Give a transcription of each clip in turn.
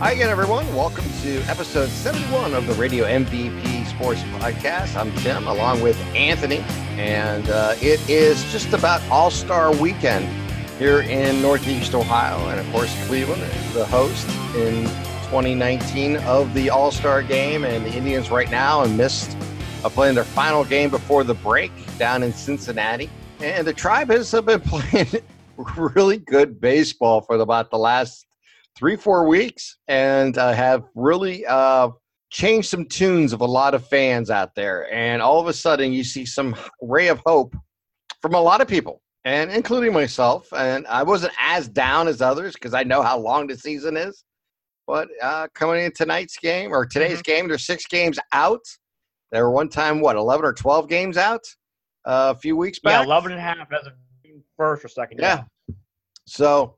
Hi again, everyone. Welcome to episode 71 of the Radio MVP Sports Podcast. I'm Tim, along with Anthony, and uh, it is just about All Star Weekend here in Northeast Ohio, and of course, Cleveland is the host in 2019 of the All Star Game, and the Indians right now and missed uh, playing their final game before the break down in Cincinnati, and the Tribe has been playing really good baseball for about the last three, four weeks and uh, have really uh, changed some tunes of a lot of fans out there. And all of a sudden, you see some ray of hope from a lot of people, and including myself. And I wasn't as down as others because I know how long the season is. But uh, coming in tonight's game or today's mm-hmm. game, there's six games out. There were one time, what, 11 or 12 games out uh, a few weeks back? Yeah, 11 and a half as a first or second. Yeah. yeah. So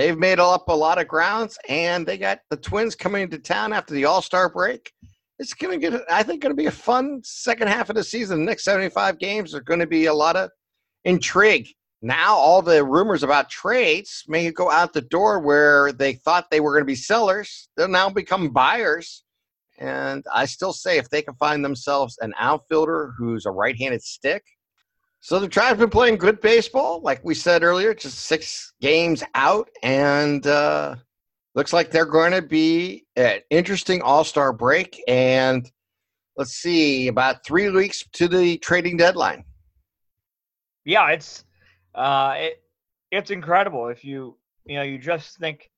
they've made up a lot of grounds, and they got the Twins coming into town after the All Star break. It's going to get, I think, going to be a fun second half of the season. The next 75 games are going to be a lot of intrigue. Now, all the rumors about trades may go out the door where they thought they were going to be sellers. They'll now become buyers. And I still say if they can find themselves an outfielder who's a right handed stick, so the Tribe's been playing good baseball, like we said earlier, just six games out, and uh, looks like they're going to be an interesting All Star break. And let's see, about three weeks to the trading deadline. Yeah, it's uh, it, it's incredible. If you you know you just think,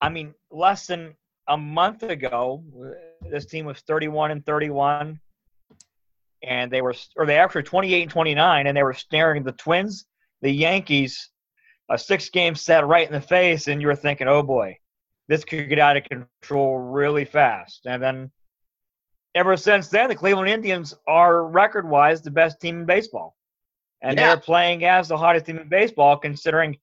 I mean, less than a month ago, this team was 31 and 31 and they were, or they actually 28 and 29, and they were staring the Twins, the Yankees, a six game set right in the face, and you were thinking, oh boy, this could get out of control really fast. And then ever since then, the Cleveland Indians are record wise the best team in baseball. And yeah. they're playing as the hottest team in baseball, considering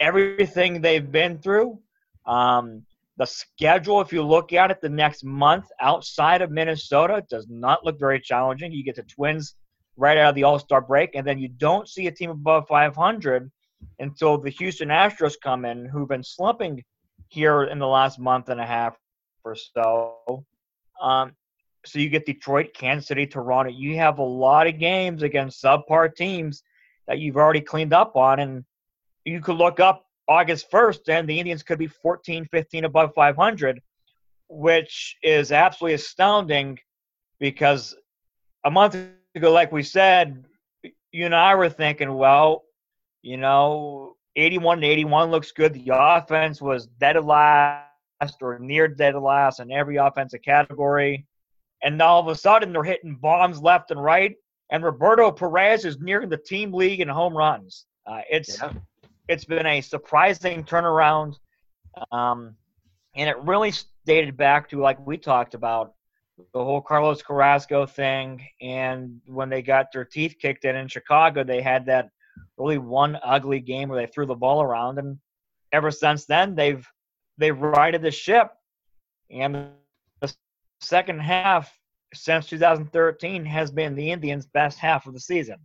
everything they've been through. Um, the schedule, if you look at it the next month outside of Minnesota, does not look very challenging. You get the Twins right out of the All Star break, and then you don't see a team above 500 until the Houston Astros come in, who've been slumping here in the last month and a half or so. Um, so you get Detroit, Kansas City, Toronto. You have a lot of games against subpar teams that you've already cleaned up on, and you could look up August 1st, and the Indians could be 14, 15 above 500, which is absolutely astounding because a month ago, like we said, you and I were thinking, well, you know, 81 to 81 looks good. The offense was dead last or near dead last in every offensive category. And all of a sudden, they're hitting bombs left and right. And Roberto Perez is nearing the team league in home runs. Uh, it's yeah it's been a surprising turnaround. Um, and it really dated back to, like we talked about, the whole Carlos Carrasco thing. And when they got their teeth kicked in in Chicago, they had that really one ugly game where they threw the ball around. And ever since then, they've they've righted the ship. And the second half since 2013 has been the Indians' best half of the season.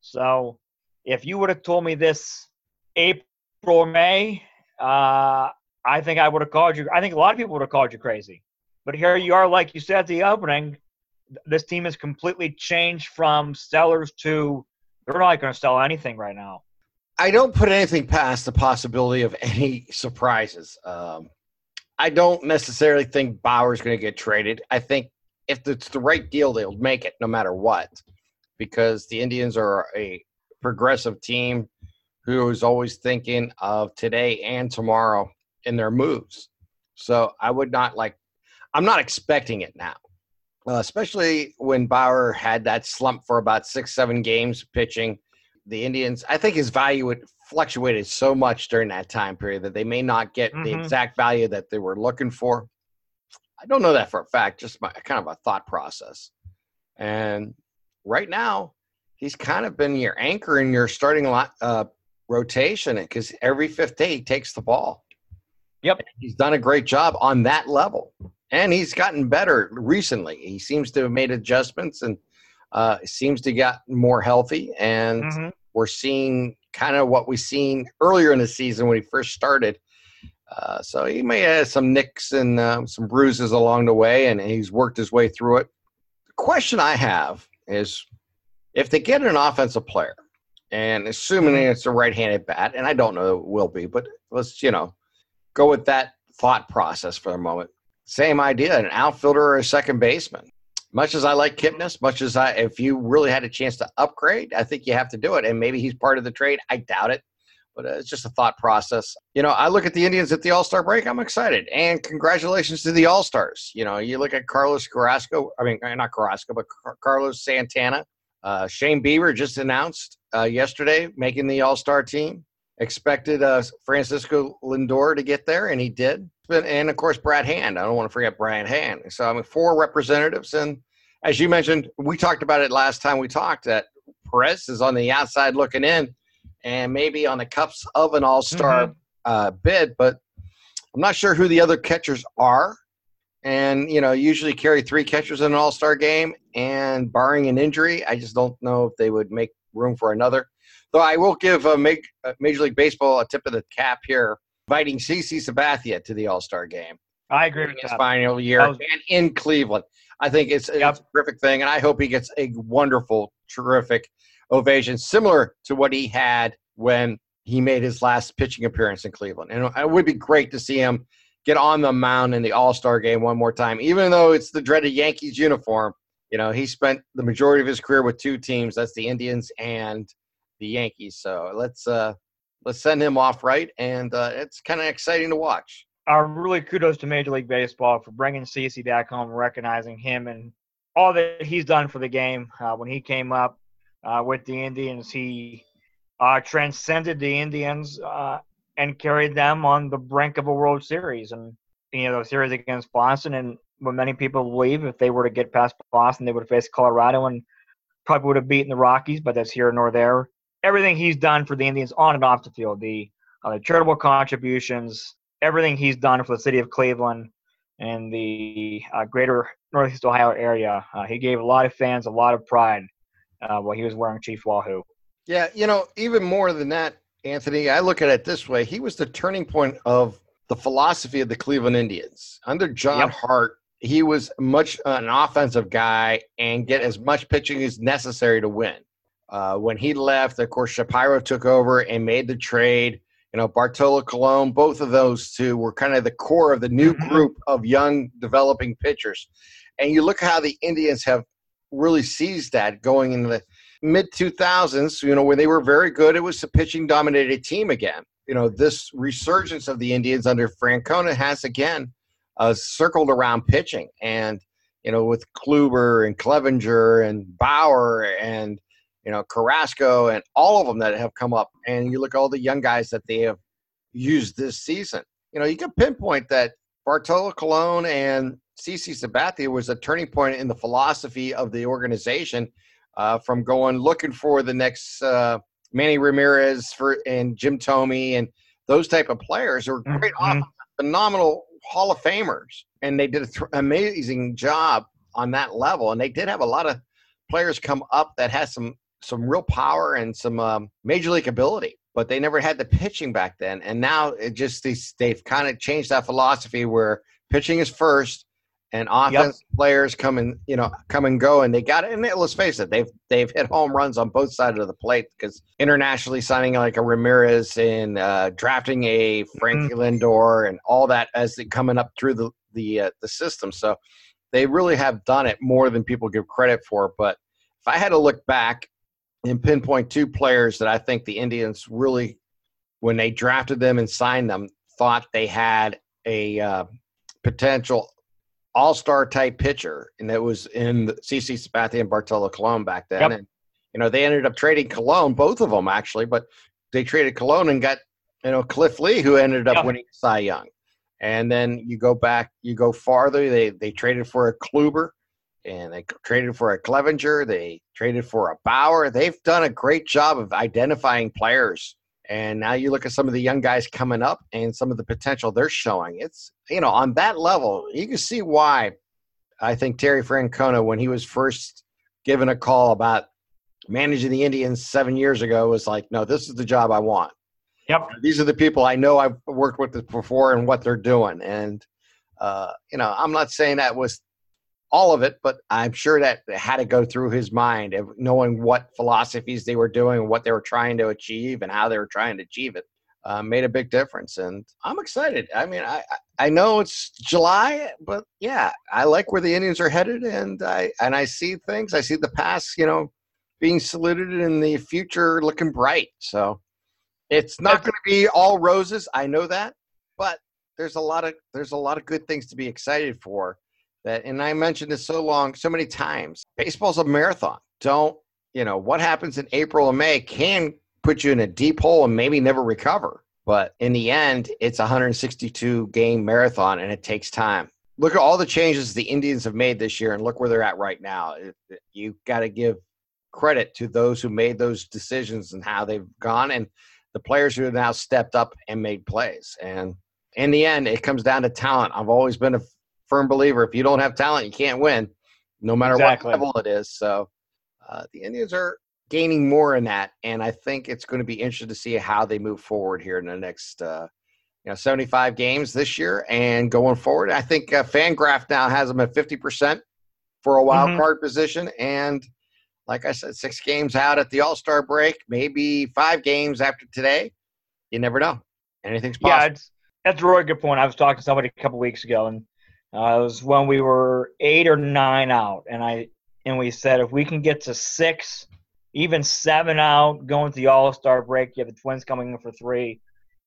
So if you would have told me this April May, uh, I think I would have called you. I think a lot of people would have called you crazy. But here you are, like you said at the opening, this team has completely changed from sellers to they're not going to sell anything right now. I don't put anything past the possibility of any surprises. Um, I don't necessarily think Bauer's going to get traded. I think if it's the right deal, they'll make it no matter what, because the Indians are a progressive team who is always thinking of today and tomorrow in their moves. So I would not like, I'm not expecting it now, uh, especially when Bauer had that slump for about six, seven games pitching. The Indians, I think his value would fluctuated so much during that time period that they may not get mm-hmm. the exact value that they were looking for. I don't know that for a fact, just my kind of a thought process. And right now, he's kind of been your anchor in your starting uh, rotation because every fifth day he takes the ball. Yep. He's done a great job on that level. And he's gotten better recently. He seems to have made adjustments and uh, seems to get more healthy. And mm-hmm. we're seeing kind of what we seen earlier in the season when he first started. Uh, so he may have some nicks and uh, some bruises along the way, and he's worked his way through it. The question I have is if they get an offensive player, and assuming mm-hmm. it's a right handed bat, and I don't know it will be, but let's, you know, go with that thought process for a moment. Same idea, an outfielder or a second baseman. Much as I like Kipnis, much as I, if you really had a chance to upgrade, I think you have to do it. And maybe he's part of the trade. I doubt it but uh, it's just a thought process. You know, I look at the Indians at the All Star break. I'm excited, and congratulations to the All Stars. You know, you look at Carlos Carrasco. I mean, not Carrasco, but Car- Carlos Santana. Uh, Shane Bieber just announced uh, yesterday making the All Star team. Expected uh, Francisco Lindor to get there, and he did. And of course, Brad Hand. I don't want to forget Brad Hand. So I mean, four representatives, and as you mentioned, we talked about it last time we talked. That Perez is on the outside looking in and maybe on the cups of an All Star mm-hmm. uh, bid, but I'm not sure who the other catchers are. And you know, usually carry three catchers in an All Star game, and barring an injury, I just don't know if they would make room for another. Though I will give a uh, Major League Baseball a tip of the cap here, inviting CC Sabathia to the All Star game. I agree with his that. final year was- and in Cleveland. I think it's, yep. it's a terrific thing, and I hope he gets a wonderful, terrific ovation, similar to what he had when he made his last pitching appearance in Cleveland. And it would be great to see him get on the mound in the All Star game one more time, even though it's the dreaded Yankees uniform. You know, he spent the majority of his career with two teams. That's the Indians and the Yankees. So let's uh, let's send him off right, and uh, it's kind of exciting to watch. Uh, really kudos to Major League Baseball for bringing CC back home, recognizing him and all that he's done for the game. Uh, when he came up, uh, with the Indians. He uh, transcended the Indians uh, and carried them on the brink of a World Series. And you know, the series against Boston, and what many people believe, if they were to get past Boston, they would faced Colorado and probably would have beaten the Rockies. But that's here nor there. Everything he's done for the Indians on and off the field, the, uh, the charitable contributions, everything he's done for the city of Cleveland and the uh, greater Northeast Ohio area, uh, he gave a lot of fans a lot of pride uh, while he was wearing Chief Wahoo. Yeah, you know, even more than that, Anthony, I look at it this way. He was the turning point of the philosophy of the Cleveland Indians. Under John yep. Hart, he was much uh, an offensive guy and get as much pitching as necessary to win. Uh, when he left, of course, Shapiro took over and made the trade. You know, Bartolo Colon, both of those two were kind of the core of the new mm-hmm. group of young developing pitchers. And you look how the Indians have really seized that going into the mid 2000s, you know, when they were very good, it was a pitching dominated team again. You know, this resurgence of the Indians under Francona has again uh, circled around pitching. And, you know, with Kluber and Clevinger and Bauer and, you know, Carrasco and all of them that have come up. And you look at all the young guys that they have used this season. You know, you can pinpoint that Bartolo Colon and CC Sabathia was a turning point in the philosophy of the organization uh, from going looking for the next uh, Manny Ramirez for and Jim Thome and those type of players who are great, mm-hmm. phenomenal Hall of Famers, and they did an th- amazing job on that level. And they did have a lot of players come up that had some some real power and some um, major league ability, but they never had the pitching back then. And now it just they, they've kind of changed that philosophy where pitching is first and offense yep. players come and you know come and go and they got it and let's face it they've they've hit home runs on both sides of the plate because internationally signing like a Ramirez and uh, drafting a Frankie mm-hmm. Lindor and all that as they coming up through the the uh, the system so they really have done it more than people give credit for but if I had to look back and pinpoint two players that I think the Indians really when they drafted them and signed them thought they had a uh, potential all star type pitcher, and that was in CC Sabathia and Bartolo Colon back then. Yep. And you know they ended up trading Colon, both of them actually, but they traded Colon and got you know Cliff Lee, who ended up yep. winning Cy Young. And then you go back, you go farther. They they traded for a Kluber, and they traded for a Clevinger. They traded for a Bauer. They've done a great job of identifying players and now you look at some of the young guys coming up and some of the potential they're showing. It's, you know, on that level, you can see why I think Terry Francona, when he was first given a call about managing the Indians seven years ago, was like, no, this is the job I want. Yep. These are the people I know I've worked with before and what they're doing. And, uh, you know, I'm not saying that was all of it, but I'm sure that had to go through his mind of knowing what philosophies they were doing, what they were trying to achieve, and how they were trying to achieve it. Uh, made a big difference, and I'm excited. I mean, I I know it's July, but yeah, I like where the Indians are headed, and I and I see things. I see the past, you know, being saluted, and the future looking bright. So it's not going to be all roses. I know that, but there's a lot of there's a lot of good things to be excited for that and i mentioned this so long so many times baseball's a marathon. Don't you know what happens in april and may can put you in a deep hole and maybe never recover but in the end it's a 162 game marathon and it takes time. Look at all the changes the indians have made this year and look where they're at right now. You've got to give credit to those who made those decisions and how they've gone and the players who have now stepped up and made plays. And in the end it comes down to talent. I've always been a firm believer if you don't have talent, you can't win, no matter exactly. what level it is. So uh, the Indians are gaining more in that, and I think it's going to be interesting to see how they move forward here in the next. Uh, you know, 75 games this year and going forward. I think uh, Fangraph now has them at 50% for a wild mm-hmm. card position. And like I said, six games out at the All Star break, maybe five games after today. You never know. Anything's possible. Yeah, that's a really good point. I was talking to somebody a couple weeks ago, and uh, it was when we were eight or nine out, and I and we said if we can get to six, even seven out, going to the All Star break, you have the Twins coming in for three,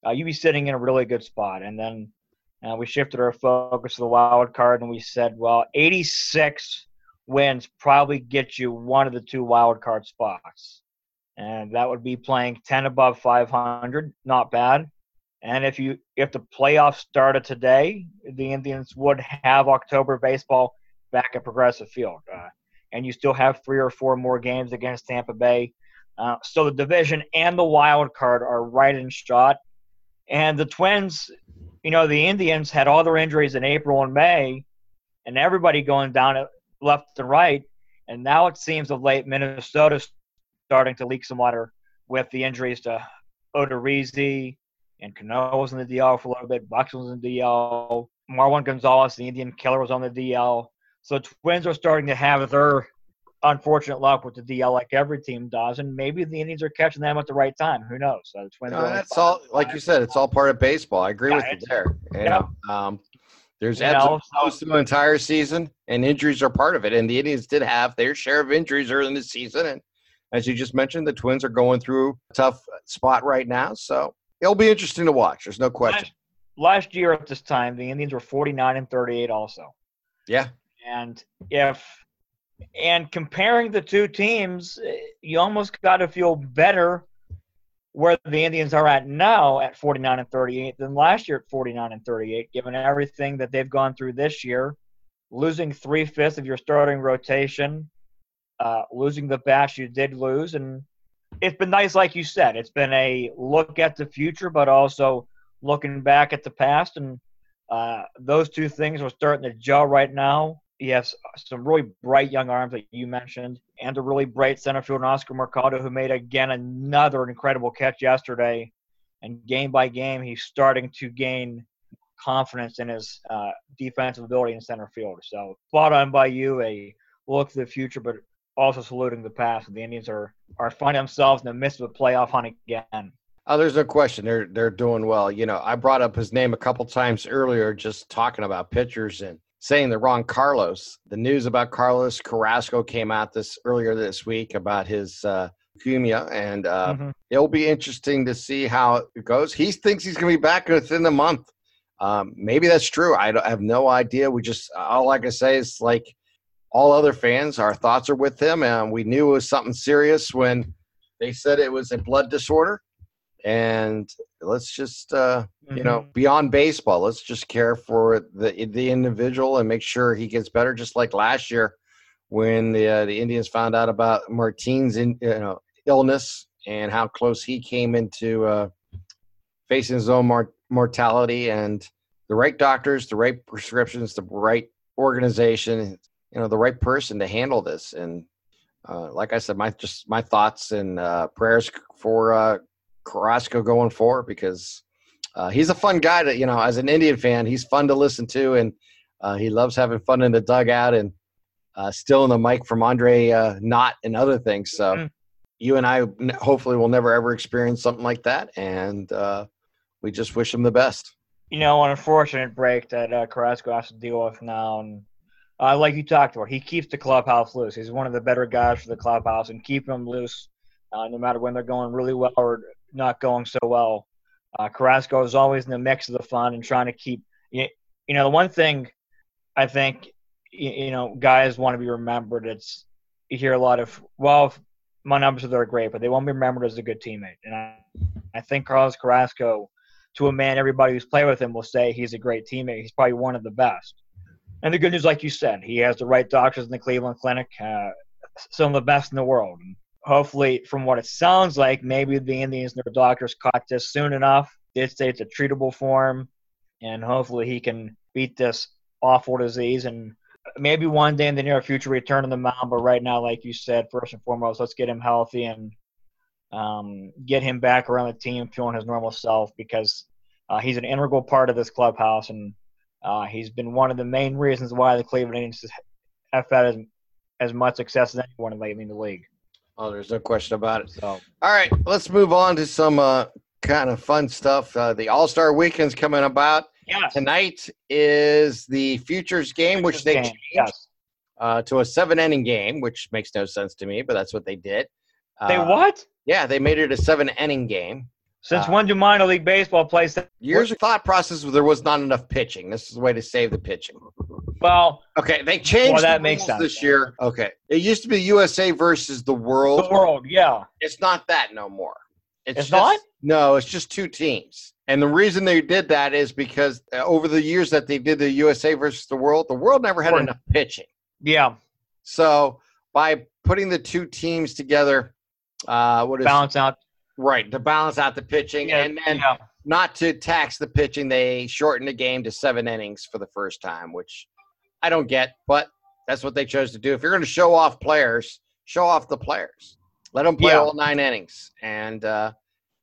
uh, you'd be sitting in a really good spot. And then uh, we shifted our focus to the wild card, and we said, well, 86 wins probably get you one of the two wild card spots, and that would be playing 10 above 500, not bad. And if you if the playoffs started today, the Indians would have October baseball back at Progressive Field, uh, and you still have three or four more games against Tampa Bay. Uh, so the division and the wild card are right in shot. And the Twins, you know, the Indians had all their injuries in April and May, and everybody going down left and right. And now it seems of late Minnesota starting to leak some water with the injuries to Odorizzi, and Cano was in the DL for a little bit. Buxton was in the DL. Marwin Gonzalez, the Indian killer, was on the DL. So Twins are starting to have their unfortunate luck with the DL, like every team does, and maybe the Indians are catching them at the right time. Who knows? So the Twins. No, that's all. Like you said, it's all part of baseball. I agree yeah, with you there. You yeah. know, um, there's ebbs and the entire season, and injuries are part of it. And the Indians did have their share of injuries early in the season, and as you just mentioned, the Twins are going through a tough spot right now. So it'll be interesting to watch. There's no question. Last, last year at this time, the Indians were 49 and 38 also. Yeah. And if and comparing the two teams, you almost got to feel better where the Indians are at now at 49 and 38 than last year at 49 and 38, given everything that they've gone through this year, losing three fifths of your starting rotation, uh, losing the bats you did lose, and it's been nice, like you said. It's been a look at the future, but also looking back at the past, and uh, those two things are starting to gel right now. You have some really bright young arms that you mentioned, and a really bright center fielder, Oscar Mercado, who made again another incredible catch yesterday. And game by game, he's starting to gain confidence in his uh, defensive ability in center field. So, spot on by you. A look to the future, but also saluting the past. The Indians are are finding themselves in the midst of a playoff hunt again. Oh, there's no question. They're they're doing well. You know, I brought up his name a couple times earlier, just talking about pitchers and saying the wrong Carlos. The news about Carlos Carrasco came out this earlier this week about his uh, leukemia, and uh, mm-hmm. it'll be interesting to see how it goes. He thinks he's going to be back within the month. Um, maybe that's true. I, I have no idea. We just all I can say is like all other fans, our thoughts are with him, and we knew it was something serious when they said it was a blood disorder. And let's just, uh, mm-hmm. you know, mm-hmm. beyond baseball, let's just care for the the individual and make sure he gets better. Just like last year, when the uh, the Indians found out about Martine's in, you know illness and how close he came into uh, facing his own mort- mortality, and the right doctors, the right prescriptions, the right organization you know the right person to handle this and uh, like i said my just my thoughts and uh, prayers for uh, Carrasco going forward because uh, he's a fun guy to you know as an Indian fan. He's fun to listen to, and uh, he loves having fun in the dugout and uh, in the mic from Andre uh, Knott and other things. So mm. you and I hopefully will never ever experience something like that, and uh, we just wish him the best. You know, an unfortunate break that uh, Carrasco has to deal with now, and uh, like you talked about, he keeps the clubhouse loose. He's one of the better guys for the clubhouse, and keeping them loose, uh, no matter when they're going really well or not going so well. Uh, Carrasco is always in the mix of the fun and trying to keep. You, know, the one thing I think you, you know guys want to be remembered. It's you hear a lot of well, my numbers are great, but they won't be remembered as a good teammate. And I, I think Carlos Carrasco, to a man, everybody who's played with him will say he's a great teammate. He's probably one of the best. And the good news, like you said, he has the right doctors in the Cleveland Clinic, uh, some of the best in the world. And hopefully, from what it sounds like, maybe the Indians and their doctors caught this soon enough. Did say it's a treatable form, and hopefully he can beat this awful disease and maybe one day in the near future return to the mound. But right now, like you said, first and foremost, let's get him healthy and um, get him back around the team, feeling his normal self because uh, he's an integral part of this clubhouse and uh, he's been one of the main reasons why the Cleveland Indians have had as, as much success as anyone lately in the league. Oh, there's no question about it. So, all right, let's move on to some uh, kind of fun stuff. Uh, the All Star Weekend's coming about. Yes. Tonight is the Futures game, Futures which they game. changed yes. uh, to a seven inning game, which makes no sense to me, but that's what they did. They uh, what? Yeah, they made it a seven inning game. Since uh, when do minor league baseball play? Years of thought process where there was not enough pitching. This is the way to save the pitching. Well, okay, they changed well, that makes sense this year. Okay, it used to be USA versus the world. The world, yeah. It's not that no more. It's, it's just, not. No, it's just two teams. And the reason they did that is because uh, over the years that they did the USA versus the world, the world never had enough pitching. Yeah. So by putting the two teams together, uh, what is balance out right to balance out the pitching, yeah, and then yeah. not to tax the pitching, they shortened the game to seven innings for the first time, which I don't get, but that's what they chose to do. If you're going to show off players, show off the players. Let them play yeah. all nine innings, and uh,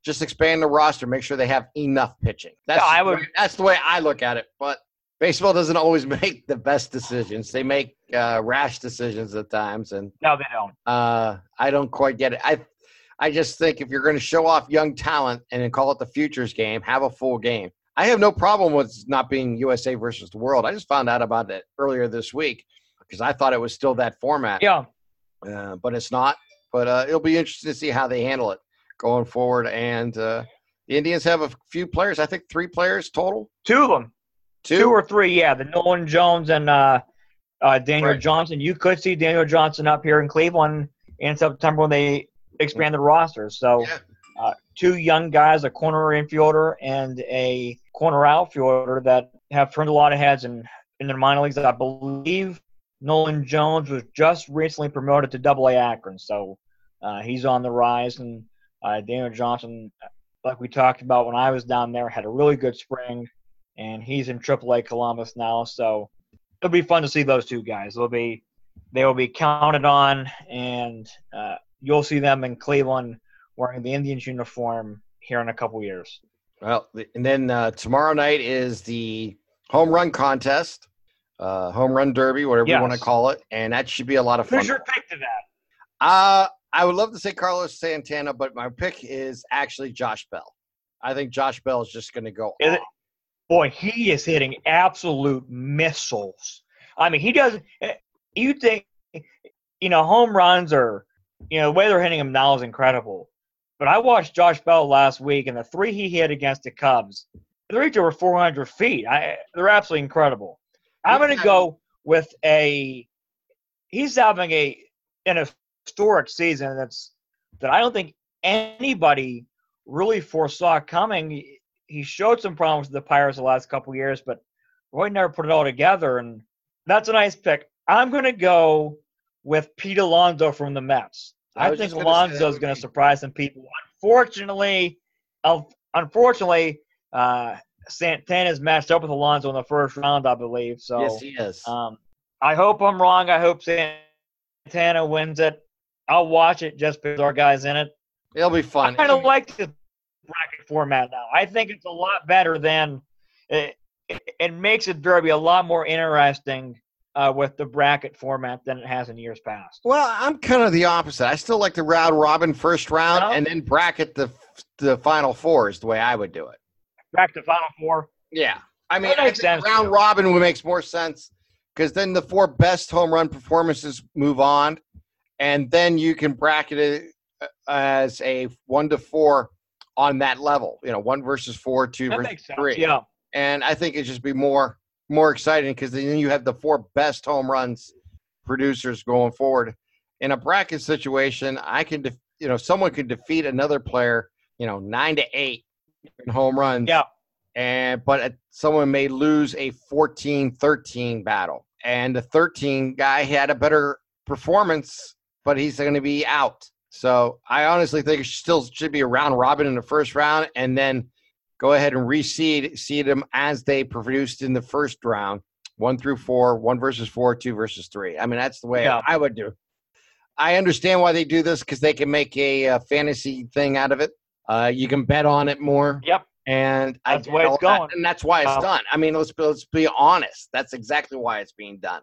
just expand the roster. Make sure they have enough pitching. That's I would, that's the way I look at it. But baseball doesn't always make the best decisions. They make uh, rash decisions at times, and no, they don't. Uh, I don't quite get it. I I just think if you're going to show off young talent and then call it the futures game, have a full game. I have no problem with not being USA versus the world. I just found out about it earlier this week because I thought it was still that format. Yeah. Uh, but it's not. But uh, it'll be interesting to see how they handle it going forward. And uh, the Indians have a few players. I think three players total. Two of them. Two, Two or three. Yeah, the Nolan Jones and uh, uh, Daniel right. Johnson. You could see Daniel Johnson up here in Cleveland in September when they expand the roster. So. Uh, two young guys, a corner infielder and a corner outfielder that have turned a lot of heads in, in the minor leagues. I believe Nolan Jones was just recently promoted to Double A Akron, so uh, he's on the rise. And uh, Daniel Johnson, like we talked about when I was down there, had a really good spring, and he's in AAA Columbus now. So it'll be fun to see those two guys. They'll be they will be counted on, and uh, you'll see them in Cleveland wearing the Indians uniform here in a couple years. Well, and then uh, tomorrow night is the home run contest, uh, home run derby, whatever yes. you want to call it, and that should be a lot of fun. Who's your pick to that? Uh, I would love to say Carlos Santana, but my pick is actually Josh Bell. I think Josh Bell is just going to go. Boy, he is hitting absolute missiles. I mean, he does. Eh, you think, you know, home runs are, you know, the way they're hitting him now is incredible. But I watched Josh Bell last week, and the three he hit against the Cubs, they reached over 400 feet. I, they're absolutely incredible. I'm going to go with a. He's having a in a historic season that's that I don't think anybody really foresaw coming. He showed some problems with the Pirates the last couple years, but Roy never put it all together, and that's a nice pick. I'm going to go with Pete Alonso from the Mets. I, I think Alonso is going to surprise some people. Unfortunately, unfortunately, uh, Santana's matched up with Alonso in the first round, I believe. So yes, he is. Um, I hope I'm wrong. I hope Santana wins it. I'll watch it just because our guy's in it. It'll be fun. I kind of like the bracket format now. I think it's a lot better than it, it, it makes it derby a lot more interesting uh, with the bracket format than it has in years past. Well, I'm kind of the opposite. I still like the round robin first round No? and then bracket the the final four is the way I would do it. Back to Final Four. Yeah. I mean, I think round robin would makes more sense because then the four best home run performances move on, and then you can bracket it uh, as a one to four on that level. You know, one versus four, two That versus makes sense. three. Yeah. and I think it'd just be more more exciting because then you have the four best home runs producers going forward. In a bracket situation, I can, def- you know, someone could defeat another player, you know, nine to eight in home runs. Yeah. And but someone may lose a 14-13 battle, and the 13 guy had a better performance, but he's going to be out. So I honestly think it still should be a round robin in the first round, and then go ahead and reseed seed them as they produced in the first round one through four one versus four two versus three. I mean that's the way Yeah. i would do. I understand why they do this because they can make a, uh fantasy thing out of it. Uh, you can bet on it more. Yep. and That's get it's that, and that's why it's Um, done. I mean let's be, let's be honest. That's exactly why it's being done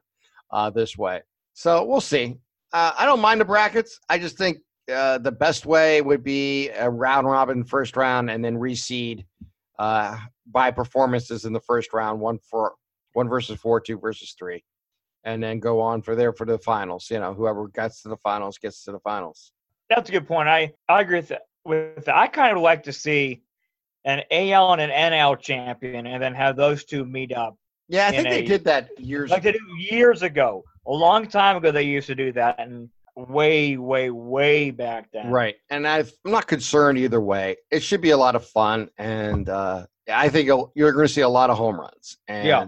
uh, this way. So we'll see. Uh, i don't mind the brackets. I just think uh, the best way would be a round robin first round and then reseed uh, by performances in the first round, one for one versus four, two versus three, and then go on for there for the finals. You know, whoever gets to the finals gets to the finals. That's a good point. I, I agree with that. With that. I kind of like to see an AL and an NL champion, and then have those two meet up. Yeah, I think they a- did that years. Ago. Like they do years ago, a long time ago, they used to do that, and way, way, way back then. Right, and I've, I'm not concerned either way. It should be a lot of fun, and uh, I think you'll, you're going to see a lot of home runs. And Yeah.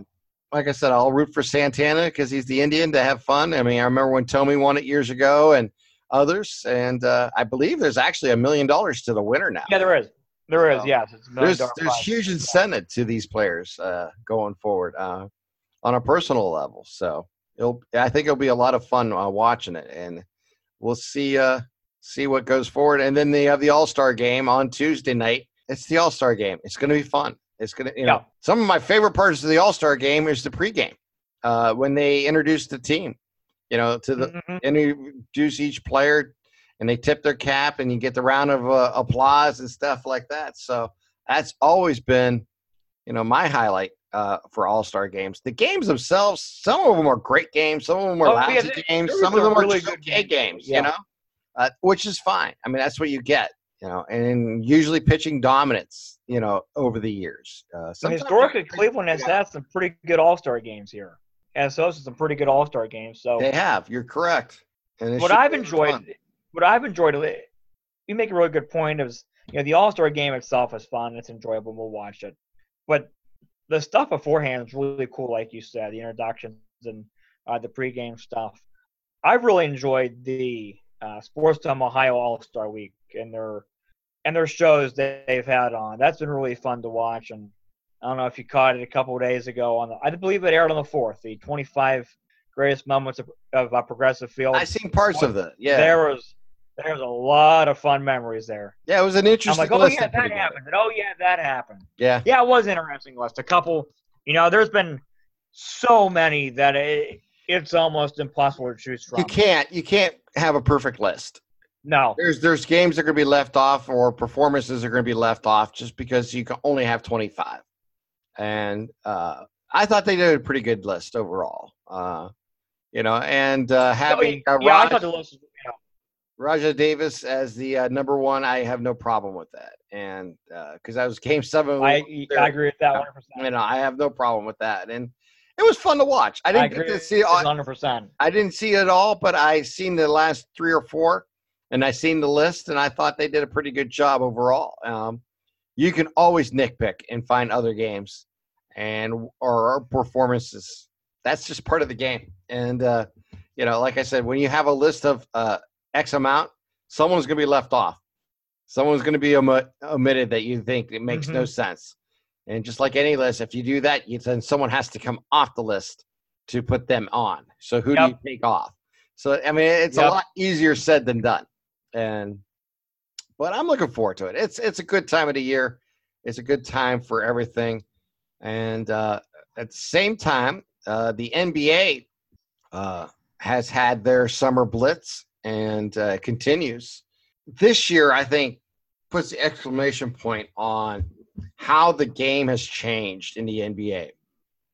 like I said, I'll root for Santana because he's the Indian to have fun. I mean, I remember when Tommy won it years ago, and others, and uh, I believe there's actually a million dollars to the winner now. Yeah, there is. There is. So, Yes, it's a there's there's prize. huge incentive to these players uh, going forward uh, on a personal level. So it'll I think it'll be a lot of fun uh, watching it, and we'll see uh, see what goes forward. And then they have the All Star game on Tuesday night. It's the All Star game. It's going to be fun. It's going to you know Yeah. some of my favorite parts of the All Star game is the pregame uh, when they introduce the team. You know, to the Mhm. introduce each player and they tip their cap and you get the round of uh, applause and stuff like that so that's always been you know my highlight uh, for all-star games the games themselves some of them are great games some of them are Oh, lousy there- games some of them are really good games. games Yeah. you know uh, which is fine i mean that's what you get you know and usually pitching dominance you know over the years uh, historically, Cleveland has yeah, had some pretty good All Star games here, and so some pretty good All Star games. So they have you're correct and what I've enjoyed, fun. what I've enjoyed, you make a really good point. Is you know the All Star game itself is fun, it's enjoyable, we'll watch it, but the stuff beforehand is really cool, like you said, the introductions and uh, the pregame stuff. I've really enjoyed the uh, Sports Time Ohio All Star Week and their and their shows that they've had on. That's been really fun to watch. And I don't know if you caught it a couple of days ago on the. I believe it aired on the fourth. The 25 greatest moments of, of uh, progressive field. i seen parts of it yeah There was there was a lot of fun memories there. yeah it was an I'm interesting like, oh yeah, that happened. And, oh yeah, that happened. yeah Yeah, it was an interesting list. A couple, you know, there's been so many that it, it's almost impossible to choose from. you can't you can't have a perfect list No, there's there's games that are going to be left off or performances are going to be left off just because you can only have 25 and uh i thought they did a pretty good list overall uh you know and uh having uh, yeah, I thought the list. Was, Rajai Davis as the uh, number one, I have no problem with that, and because I was Game Seven, I, I agree with that 100. percent you know, I have no problem with that, and it was fun to watch. I I didn't agree get to see all, 100. percent I didn't see it all, but I seen the last three or four, and I seen the list, and I thought they did a pretty good job overall. Um, you can always nitpick and find other games and or performances. That's just part of the game, and uh, you know, like I said, when you have a list of uh, X amount, someone's going to be left off. Someone's going to be omi- omitted that you think it makes no sense. And just like any list, if you do that, you, then someone has to come off the list to put them on. So who do you take off? So I mean, it's a lot easier said than done. And but I'm looking forward to it. It's it's a good time of the year. It's a good time for everything, and uh, at the same time, uh, the NBA uh, has had their summer blitz and uh, continues. This year, I think, puts the exclamation point on how the game has changed in the NBA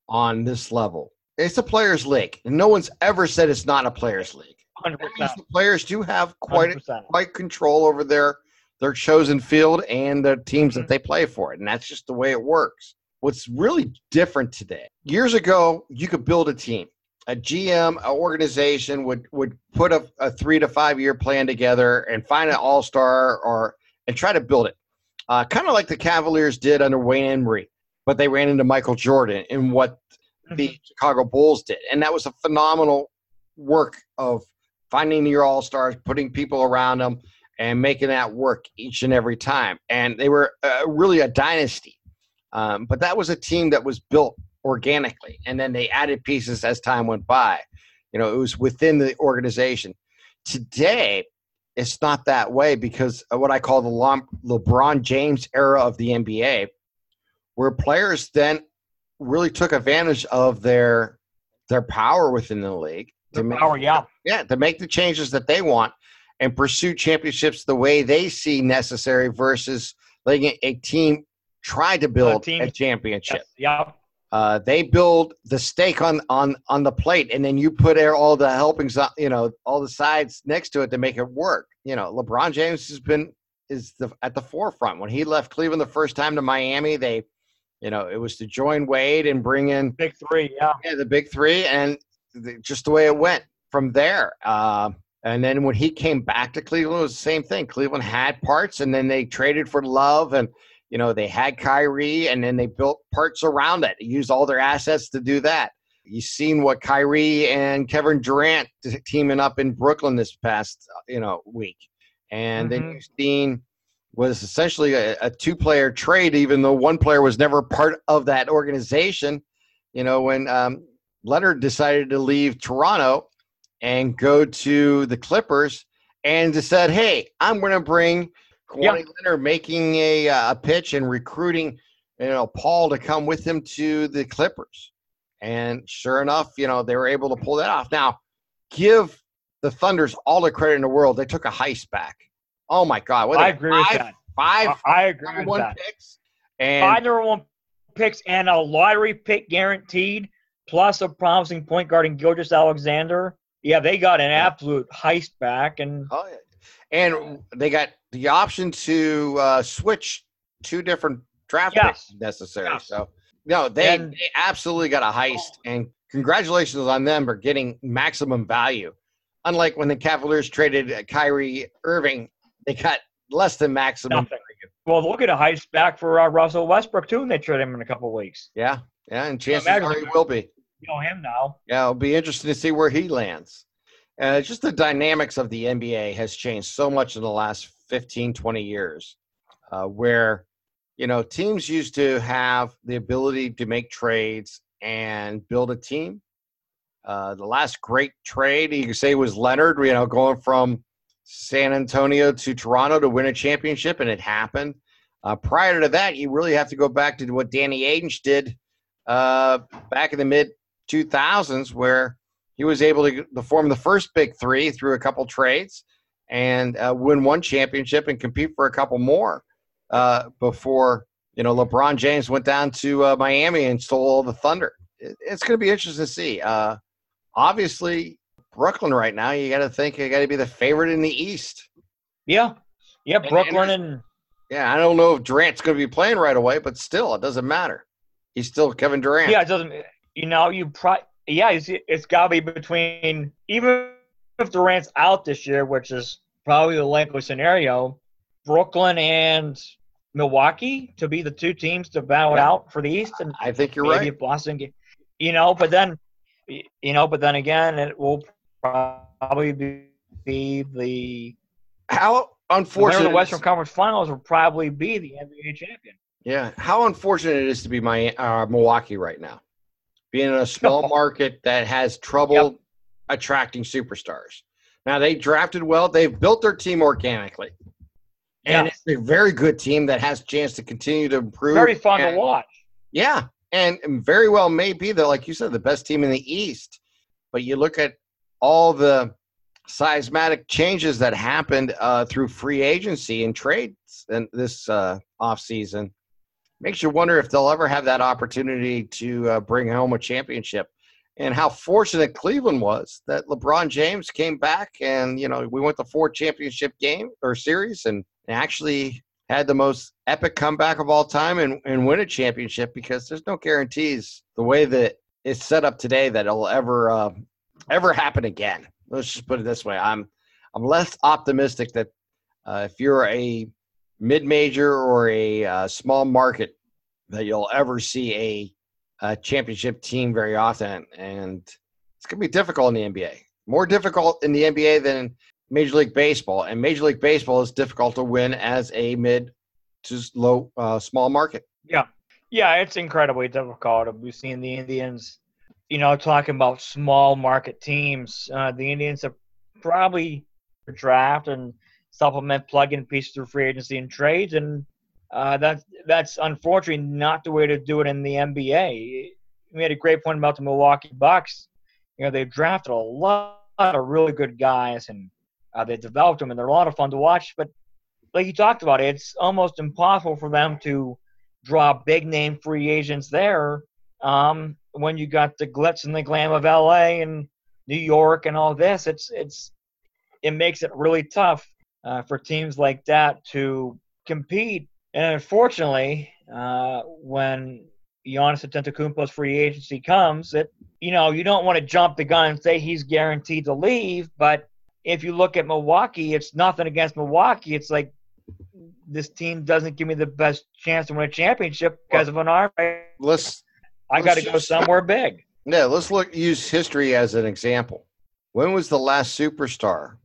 on this level. It's a players' league, and no one's ever said it's not a players' league. Hundred That means the players do have quite percent. quite control over their their chosen field and the teams Mhm. that they play for, and that's just the way it works. What's really different today? Years ago, you could build a team. A GM, an organization would would put a, a three to five year plan together and find an all star or and try to build it. Uh, kind of like the Cavaliers did under Wayne Embry, but they ran into Michael Jordan and what the Chicago Bulls did, and that was a phenomenal work of finding your all stars, putting people around them, and making that work each and every time. And they were uh, really a dynasty. Um, but that was a team that was built organically, and then they added pieces as time went by. You know, it was within the organization. Today, it's not that way because of what I call the LeBron James era of the NBA, where players then really took advantage of their their power within the league The make- power, yeah. yeah, to make the changes that they want and pursue championships the way they see necessary versus letting a- a team try to build team- a championship. Yes, yeah. Uh, they build the steak on on on the plate, and then you put all the helpings, you know, all the sides next to it to make it work. You know, LeBron James has been is the, at the forefront. When he left Cleveland the first time to Miami, they, you know, it was to join Wade and bring in Big three, yeah. yeah, the big three, and the, just the way it went from there. Um, and then when he came back to Cleveland, it was the same thing. Cleveland had parts, and then they traded for Love, and you know they had Kyrie, and then they built parts around it. They used all their assets to do that. You've seen what Kyrie and Kevin Durant teaming up in Brooklyn this past you know week, and then Mhm. you've seen was essentially a, a two-player trade, even though one player was never part of that organization. You know, when um, Leonard decided to leave Toronto and go to the Clippers, and just said, "Hey, I'm going to bring Kawhi Leonard making a, uh, a pitch and recruiting, you know, Paul to come with him to the Clippers." And sure enough, you know, they were able to pull that off. Now, give the Thunders all the credit in the world. They took a heist back. Oh my God! What I agree with five, that. Five I, agree number with one that. picks, and Five number one picks and a lottery pick guaranteed, plus a promising point guard in Gilgeous-Alexander. Yeah, they got an absolute heist back, and Oh, yeah. And they got the option to uh, switch two different draft Yes. picks necessary. Yeah. So, no, they, And- they absolutely got a heist. And congratulations on them for getting maximum value. Unlike when the Cavaliers traded uh, Kyrie Irving, they got less than maximum. nothing. Well, look at a heist back for uh, Russell Westbrook too, and they trade him in a couple of weeks. Yeah. Yeah. And chances imagine are he will be. You know him now. Yeah, it'll be interesting to see where he lands. Uh, just the dynamics of the NBA has changed so much in the last 15, 20 years, uh, where, you know, teams used to have the ability to make trades and build a team. Uh, the last great trade you could say was Leonard, you know, going from San Antonio to Toronto to win a championship, and it happened. Uh, prior to that, you really have to go back to what Danny Ainge did uh, back in the mid 2000s where he was able to, to form the first big three through a couple trades and uh, win one championship and compete for a couple more uh, before you know lebron james went down to uh, miami and stole all the thunder it, it's going to be interesting to see uh, obviously brooklyn right now you got to think you got to be the favorite in the east Yeah, yeah. And- Brooklyn and yeah i don't know if durant's going to be playing right away but still it doesn't matter he's still kevin durant yeah, it doesn't. You know, you pro. Yeah, it's, it's got to be between even if Durant's out this year, which is probably the likely scenario. Brooklyn and Milwaukee to be the two teams to battle it Yeah. out for the East, and i think you're maybe right Boston, you know, but then, you know, but then again, it will probably be, be the how the winner of unfortunate the Western Conference Finals will probably be the NBA champion. Yeah, how unfortunate it is to be my uh, Milwaukee right now, being in a small market that has trouble Yep. attracting superstars. Now they drafted well; they've built their team organically. And Yeah. it's a very good team that has a chance to continue to improve. Very fun and- to watch. Yeah, and and very well may be the like you said the best team in the East. But you look at all the seismic changes that happened uh, through free agency and trades and this uh, off season makes you wonder if they'll ever have that opportunity to uh, bring home a championship. And how fortunate Cleveland was that LeBron James came back and you know we went to four championship game or series and actually had the most epic comeback of all time and, and win a championship because there's no guarantees the way that it's set up today that it'll ever uh, ever happen again. Let's just put it this way: I'm I'm less optimistic that uh, if you're a mid major or a uh, small market that you'll ever see a, a championship team very often, and it's gonna be difficult in the NBA. More difficult in the NBA than Major League Baseball, and Major League Baseball is difficult to win as a mid to low uh, small market. Yeah, yeah, it's incredibly difficult. We've seen the Indians, you know, talking about small market teams. Uh, the Indians have probably draft and supplement plug-in pieces through free agency and trades, and uh, that's that's unfortunately not the way to do it in the NBA. We had a great point about the Milwaukee Bucks. You know, they drafted a lot of really good guys, and uh, they developed them, and they're a lot of fun to watch. But like you talked about, it's almost impossible for them to draw big name free agents there um, when you got the glitz and the glam of LA and New York and all this. It's it's it makes it really tough uh, for teams like that to compete. And unfortunately, uh, when Giannis Antetokounmpo's free agency comes, it you know you don't want to jump the gun and say he's guaranteed to leave, but if you look at Milwaukee, it's nothing against Milwaukee. It's like this team doesn't give me the best chance to win a championship because of an arm. Let's I got to go somewhere big. yeah, let's look use history as an example. When was the last superstar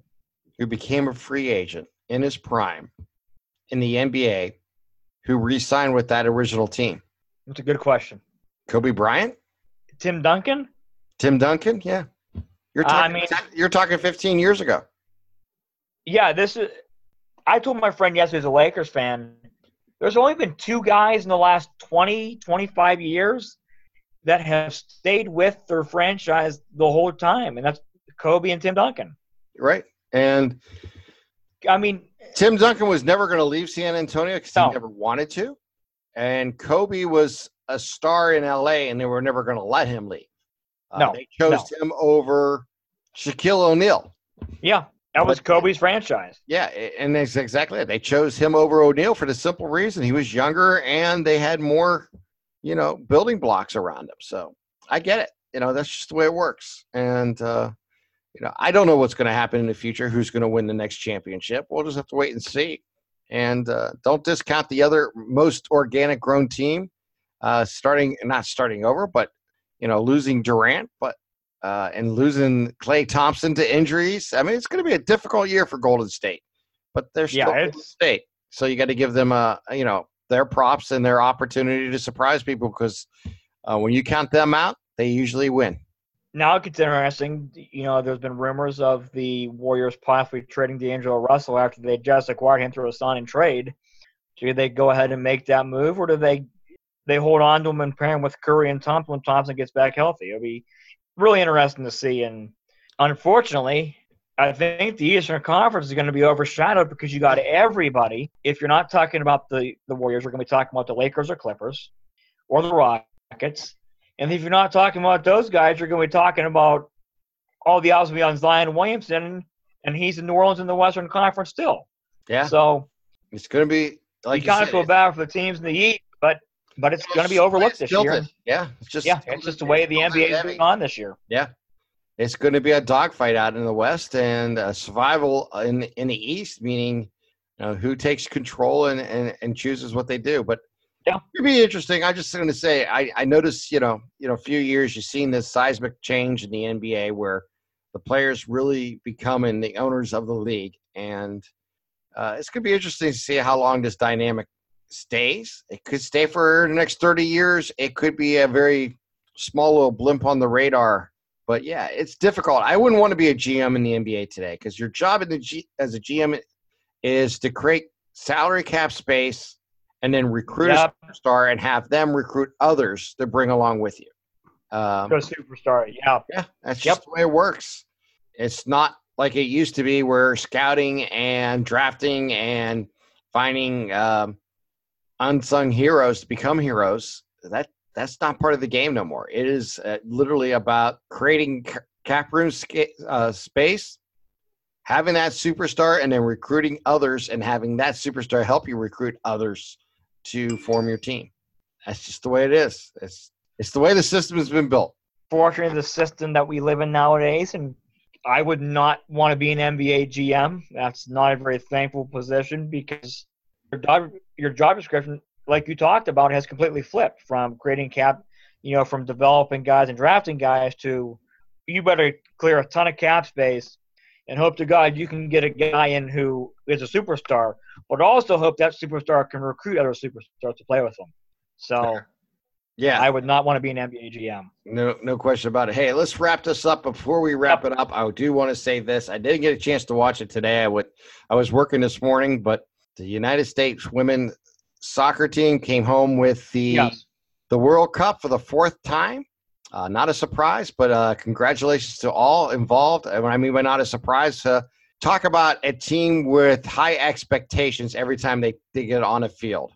who became a free agent in his prime in the NBA who re-signed with that original team? That's a good question. Kobe Bryant, Tim Duncan? Tim Duncan, yeah. You're uh, I talking mean- you're talking 15 years ago. Yeah, this is. I told my friend yesterday, he's a Lakers fan, there's only been two guys in the last 20, 25 years that have stayed with their franchise the whole time, and that's Kobe and Tim Duncan. Right? And I mean, Tim Duncan was never going to leave San Antonio because No. he never wanted to. And Kobe was a star in LA and they were never going to let him leave. Uh, No, They chose him over Shaquille O'Neal. yeah, that was But- Kobe's franchise. Yeah, and that's exactly it. They chose him over O'Neal for the simple reason he was younger and they had more, you know, building blocks around him. So I get it. You know, that's just the way it works. And, uh, you know, I don't know what's going to happen in the future, who's going to win the next championship. We'll just have to wait and see. And uh, don't discount the other most organic grown team, uh, starting, not starting over, but, you know, losing Durant, but uh, and losing Klay Thompson to injuries. I mean, it's going to be a difficult year for Golden State, but they're still Yeah, Golden State. So you got to give them a, you know, their props and their opportunity to surprise people because uh, when you count them out, they usually win. Now it gets interesting. You know, there's been rumors of the Warriors possibly trading D'Angelo Russell after they just acquired him through a sign and trade. Do they go ahead and make that move, or do they they hold on to him and pair him with Curry and Thompson when Thompson gets back healthy? It'll be really interesting to see. And unfortunately, I think the Eastern Conference is going to be overshadowed because you got everybody. If you're not talking about the the Warriors, we're going to be talking about the Lakers or Clippers or the Rockets. And if you're not talking about those guys, you're going to be talking about all the odds will be on Zion Williamson, and he's in New Orleans in the Western Conference still. Yeah, So it's going to be like you you kind of said, feel bad for the teams in the East, but but it's going to be overlooked this year. Yeah, it's just Yeah, it's just the way the NBA is going on this year. Yeah, it's going to be a dogfight out in the West and a survival in in the East, meaning you know, who takes control and, and and chooses what they do. But Yeah. it'd be interesting. I'm just going to say, I I noticed, you know, you know, a few years you've seen this seismic change in the NBA where the players really becoming the owners of the league, and uh, it's going to be interesting to see how long this dynamic stays. It could stay for the next thirty years. It could be a very small little blimp on the radar but yeah, it's difficult. I wouldn't want to be a GM in the NBA today because your job in the G, as a GM is to create salary cap space and then recruit Yep. a superstar and have them recruit others to bring along with you. Um, Go superstar. Yeah. yeah, that's Yep. just the way it works. It's not like it used to be where scouting and drafting and finding um, unsung heroes to become heroes. That that's not part of the game no more. It is uh, literally about creating ca- cap room sca- uh, space, having that superstar, and then recruiting others, and having that superstar help you recruit others to form your team. That's just the way it is. It's it's the way the system has been built. Fortunately, the system that we live in nowadays, and I would not want to be an NBA GM. That's not a very thankful position because your job, your job description, like you talked about, has completely flipped from creating cap, you know, from developing guys and drafting guys to you better clear a ton of cap space and hope to God you can get a guy in who is a superstar, but also hope that superstar can recruit other superstars to play with them. So Yeah, I would not want to be an NBA GM. No, no question about it. Hey, let's wrap this up. Before we wrap it up, I do want to say this. I didn't get a chance to watch it today. I would, I was working this morning, but the United States women soccer team came home with the Yes. the World Cup for the fourth time. Uh, not a surprise, but uh, congratulations to all involved. And what I mean by not a surprise, uh, talk about a team with high expectations every time they, they get on a field.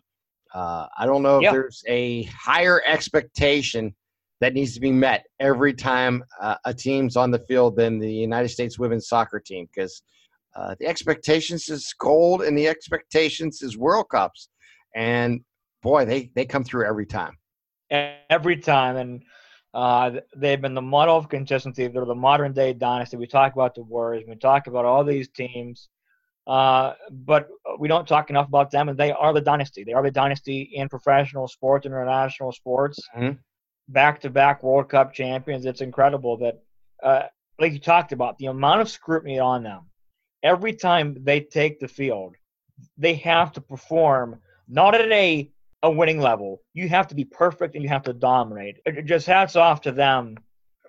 Uh, I don't know if Yeah. there's a higher expectation that needs to be met every time uh, a team's on the field than the United States women's soccer team because uh, the expectations is gold and the expectations is World Cups. And boy, they, they come through every time. every time, and uh, they've been the model of consistency. They're the modern day dynasty. We talk about the Warriors. We talk about all these teams, uh, but we don't talk enough about them. And they are the dynasty. They are the dynasty in professional sports, international sports, Mhm. back-to-back World Cup champions. It's incredible that, uh, like you talked about, the amount of scrutiny on them. Every time they take the field, they have to perform not at a a winning level. You have to be perfect and you have to dominate. It just hats off to them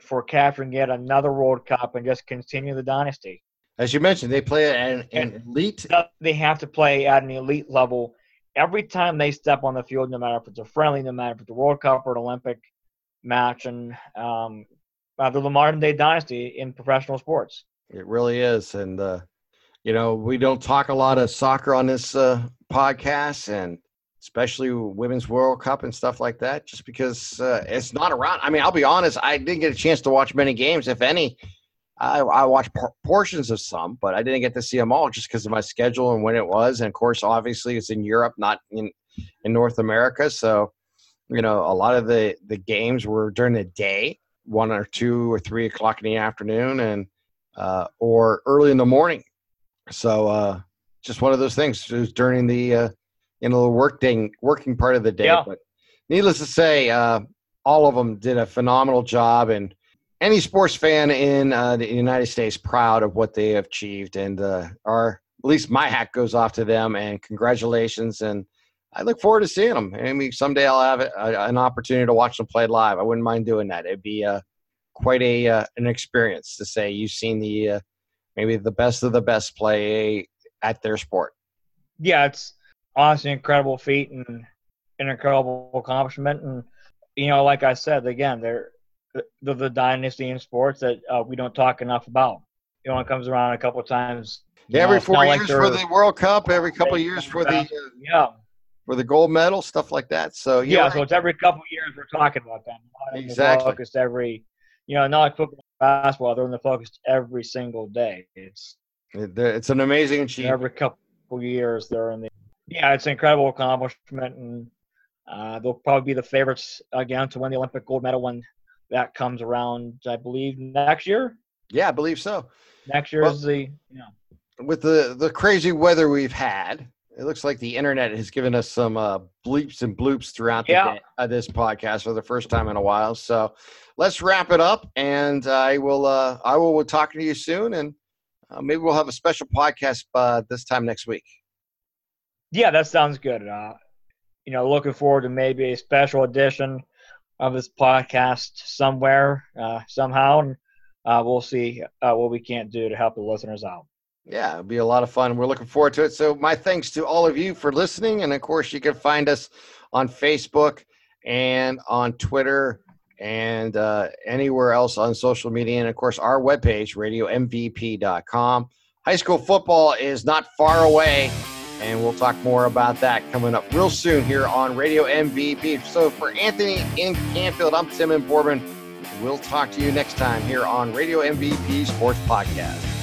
for capturing yet another World Cup and just continue the dynasty. As you mentioned, they play at an, an elite. They have to play at an elite level every time they step on the field, no matter if it's a friendly, no matter if it's a World Cup or an Olympic match. And um, uh, the modern day dynasty in professional sports. It really is. And, uh, you know, we don't talk a lot of soccer on this uh, podcast and especially Women's World Cup and stuff like that, just because uh, it's not around. I mean, I'll be honest, I didn't get a chance to watch many games, if any. I, I watched por- portions of some, but I didn't get to see them all just because of my schedule and when it was. And of course, obviously, it's in Europe, not in in North America. So, you know, a lot of the the games were during the day, one or two or three o'clock in the afternoon, and uh, or early in the morning. So, uh, just one of those things. It was during the you the working working part of the day. Yeah. But needless to say, uh, all of them did a phenomenal job, and any sports fan in uh, the United States proud of what they have achieved, and uh, are at least my hat goes off to them, and congratulations. And I look forward to seeing them. I mean, someday I'll have a, an opportunity to watch them play live. I wouldn't mind doing that. It'd be uh, quite a uh, an experience to say you've seen the uh, maybe the best of the best play at their sport. yeah, it's honestly incredible feat and an incredible accomplishment. And you know, like I said, again, they're they're the dynasty in sports that uh, we don't talk enough about. You know, it comes around a couple of times. you every know, four not like years for the World Cup, every couple of years for the uh, Yeah, for the gold medal, stuff like that. So yeah. yeah, So it's every couple of years we're talking about them. Not in the Exactly. Focused every, you know, not like football, and basketball. They're in the focus every single day. It's it's an amazing achievement. every couple of years they're in the. Yeah, it's an incredible accomplishment, and uh, they'll probably be the favorites again to win the Olympic gold medal when that comes around. I believe next year. Yeah, I believe so. Next year Well- is the you know With the the crazy weather we've had, it looks like the internet has given us some uh, bleeps and bloops throughout the Yeah. day, uh, this podcast for the first time in a while. So let's wrap it up, and I will uh, I will be talking to you soon, and uh, maybe we'll have a special podcast uh, this time next week. Yeah, that sounds good. Uh, you know, looking forward to maybe a special edition of this podcast somewhere, uh, somehow, and uh, we'll see uh, what we can't do to help the listeners out. Yeah, it'll be a lot of fun. We're looking forward to it. So, my thanks to all of you for listening. And of course, you can find us on Facebook and on Twitter and uh, anywhere else on social media. And of course, our webpage, radiomvp.com. High school football is not far away, and we'll talk more about that coming up real soon here on Radio MVP. So, for Anthony in Canfield, I'm Tim and Boardman. We'll talk to you next time here on Radio MVP Sports Podcast.